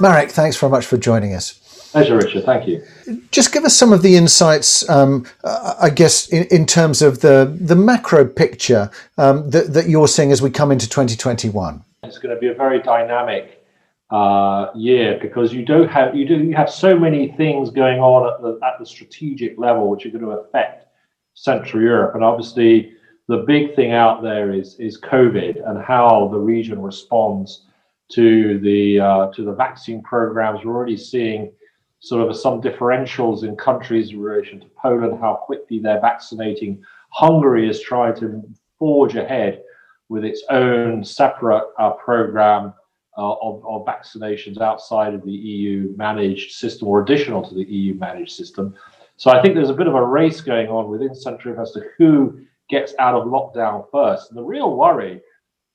Marek, thanks very much for joining us. Pleasure, Richard. Thank you. Just give us some of the insights, um, uh, I guess, in, in, terms of the, the macro picture um, that, that you're seeing as we come into 2021. It's going to be a very dynamic uh, year because you do have you do you have so many things going on at the at the strategic level which are going to affect Central Europe, and obviously the big thing out there is is COVID and how the region responds to the uh, to the vaccine programs. We're already seeing sort of some differentials in countries in relation to Poland, how quickly they're vaccinating. Hungary is trying to forge ahead with its own separate uh, program uh, of, of, vaccinations outside of the EU managed system or additional to the EU managed system. So I think there's a bit of a race going on within Central as to who gets out of lockdown first. And the real worry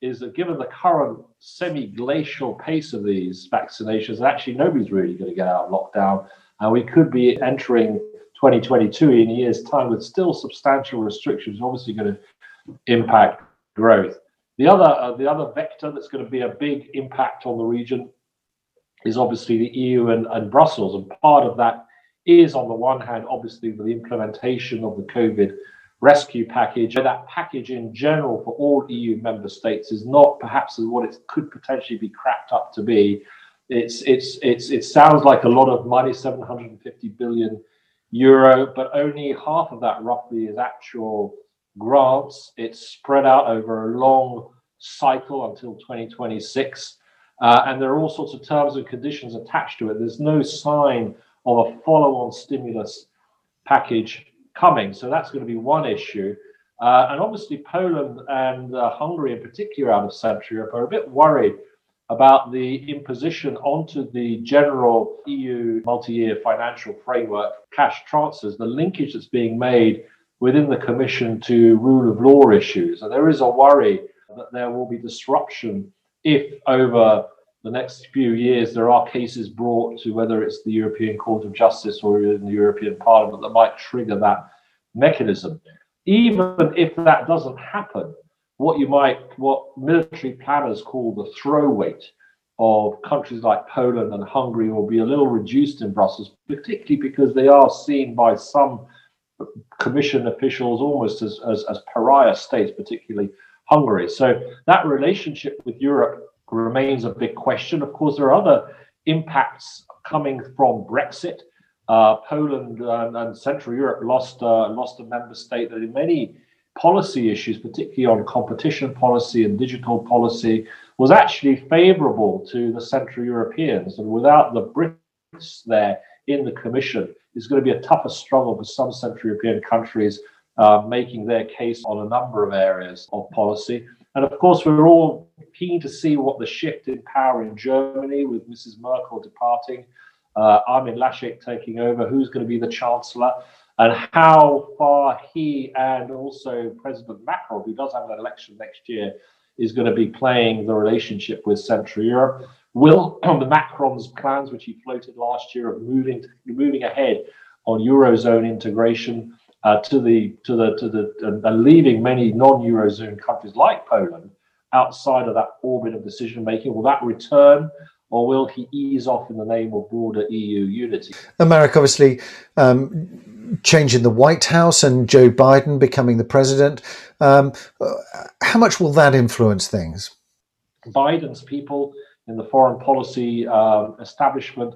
is that given the current semi-glacial pace of these vaccinations, actually nobody's really going to get out of lockdown, and we could be entering 2022 in a year's time with still substantial restrictions, obviously going to impact growth. The other, uh, the other vector that's going to be a big impact on the region is obviously the EU and, and Brussels, and part of that is, on the one hand, obviously the implementation of the COVID rescue package. That package in general for all EU member states is not perhaps what it could potentially be cracked up to be. It's it's it's it sounds like a lot of money, 750 billion euro, but only half of that roughly is actual grants. It's spread out over a long cycle until 2026. Uh, and there are all sorts of terms and conditions attached to it. There's no sign of a follow on stimulus package coming. So that's going to be one issue. Uh, and obviously, Poland and uh, Hungary, in particular, out of Central Europe, are a bit worried about the imposition onto the general EU multi year financial framework cash transfers, the linkage that's being made within the Commission to rule of law issues. And there is a worry that there will be disruption if, over the next few years, there are cases brought to whether it's the European Court of Justice or in the European Parliament that might trigger that mechanism. Even if that doesn't happen, what you might, what military planners call the throw weight of countries like Poland and Hungary will be a little reduced in Brussels, particularly because they are seen by some commission officials almost as, as, as pariah states, particularly Hungary. So that relationship with Europe remains a big question. Of course, there are other impacts coming from Brexit. Uh, Poland and, and, Central Europe lost uh, lost a member state that in many policy issues, particularly on competition policy and digital policy, was actually favourable to the Central Europeans. And without the Brits there in the Commission, it's going to be a tougher struggle for some Central European countries uh, making their case on a number of areas of policy. And of course, we're all keen to see what the shift in power in Germany with Mrs. Merkel departing, uh, Armin Laschet taking over, who's going to be the chancellor, and how far he and also President Macron, who does have an election next year, is going to be playing the relationship with Central Europe. Will the Macron's plans, which he floated last year, of moving moving ahead on eurozone integration, uh, to the to the to the and, and leaving many non-eurozone countries like Poland outside of that orbit of decision making. Will that return, or will he ease off in the name of broader EU unity? America, obviously. Um, change in the White House and Joe Biden becoming the president. Um, how much will that influence things? Biden's people in the foreign policy um, establishment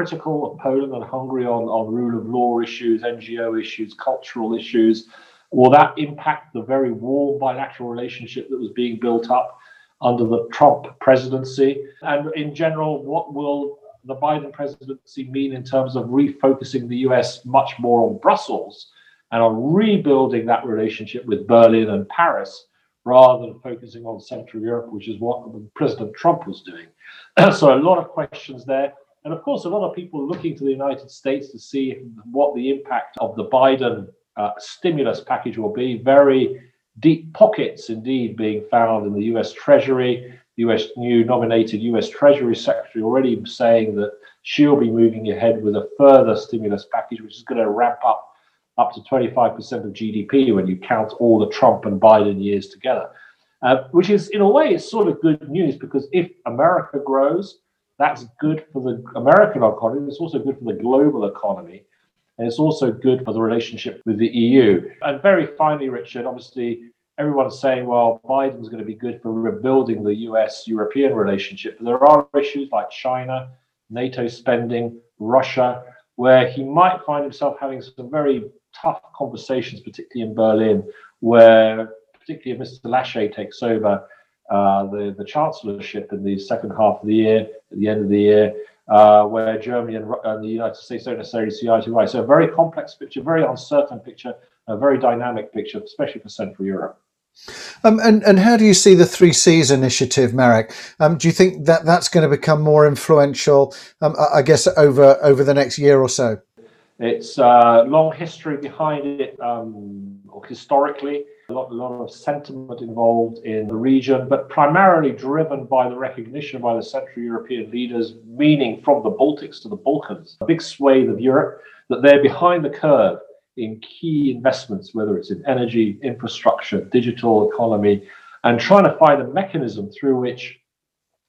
critical of Poland and Hungary on, on rule of law issues, NGO issues, cultural issues. Will that impact the very warm bilateral relationship that was being built up under the Trump presidency? And in general, what will the Biden presidency mean in terms of refocusing the US much more on Brussels and on rebuilding that relationship with Berlin and Paris rather than focusing on Central Europe, which is what President Trump was doing? so, a lot of questions there. And of course, a lot of people looking to the United States to see what the impact of the Biden uh, stimulus package will be. Very deep pockets, indeed, being found in the US Treasury. The US new nominated US Treasury Secretary already saying that she'll be moving ahead with a further stimulus package, which is going to ramp up up to 25% of GDP when you count all the Trump and Biden years together. Uh, which is, in a way, it's sort of good news because if America grows, That's good for the American economy. It's also good for the global economy. And it's also good for the relationship with the EU. And very finally, Richard, obviously, everyone's saying, well, Biden's going to be good for rebuilding the US European relationship. But there are issues like China, NATO spending, Russia, where he might find himself having some very tough conversations, particularly in Berlin, where particularly if Mr. Laschet takes over uh, the, the chancellorship in the second half of the year, at the end of the year, uh, where Germany and, and, the United States don't necessarily see eye to eye. So a very complex picture, very uncertain picture, a very dynamic picture, especially for Central Europe. Um, and, and how do you see the Three Seas initiative, Marek? Um, do you think that that's going to become more influential, um, I guess, over, over the next year or so? It's a uh, long history behind it, um, historically a lot, a lot of sentiment involved in the region, but primarily driven by the recognition by the Central European leaders, meaning from the Baltics to the Balkans, a big swathe of Europe, that they're behind the curve in key investments, whether it's in energy, infrastructure, digital economy, and trying to find a mechanism through which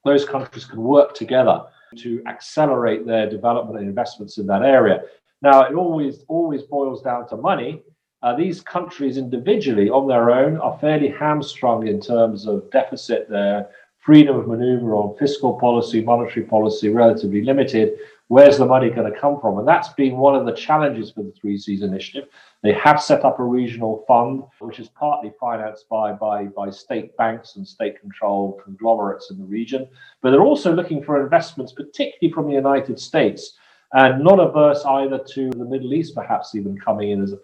those countries can work together to accelerate their development and investments in that area. Now, it always always boils down to money, uh, these countries individually on their own are fairly hamstrung in terms of deficit. Their freedom of maneuver on fiscal policy, monetary policy, relatively limited. Where's the money going to come from? And that's been one of the challenges for the Three Seas Initiative. They have set up a regional fund, which is partly financed by, by, by state banks and state controlled conglomerates in the region. But they're also looking for investments, particularly from the United States, and not averse either to the Middle East, perhaps even coming in as a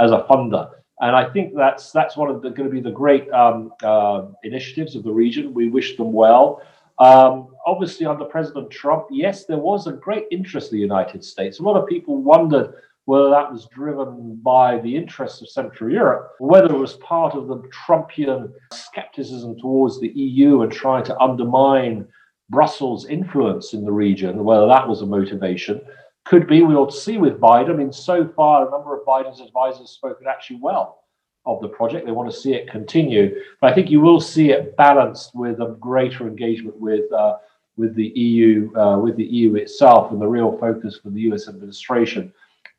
as a funder. And I think that's that's one of the going to be the great um, uh, initiatives of the region. We wish them well. Um, obviously, under President Trump, yes, there was a great interest in the United States. A lot of people wondered whether that was driven by the interests of Central Europe, whether it was part of the Trumpian skepticism towards the EU and trying to undermine Brussels' influence in the region, whether that was a motivation. Could be, we ought to see with Biden. I mean, so far, a number of Biden's advisors have spoken actually well of the project. They want to see it continue. But I think you will see it balanced with a greater engagement with uh, with the EU, uh, with the EU itself, and the real focus for the US administration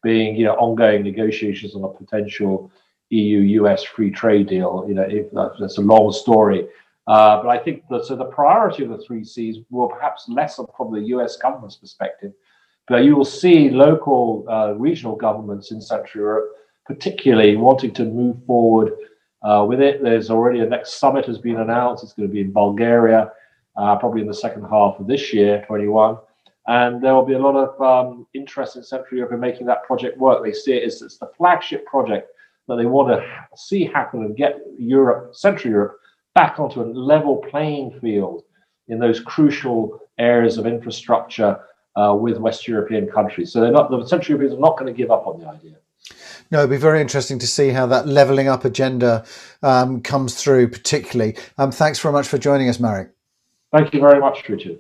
being, you know, ongoing negotiations on a potential EU-US free trade deal. You know, if that's a long story. Uh, but I think that so the priority of the three Seas will perhaps lessen from the US government's perspective but you will see local, uh, regional governments in Central Europe, particularly wanting to move forward uh, with it. There's already a next summit has been announced. It's going to be in Bulgaria, uh, probably in the second half of this year, 21. And there will be a lot of um, interest in Central Europe in making that project work. They see it as it's the flagship project that they want to see happen and get Europe, Central Europe, back onto a level playing field in those crucial areas of infrastructure uh, with West European countries. So they're not the Central Europeans are not going to give up on the idea. No, it'd be very interesting to see how that levelling up agenda um, comes through, particularly. Um, thanks very much for joining us, Marek. Thank you very much, Richard.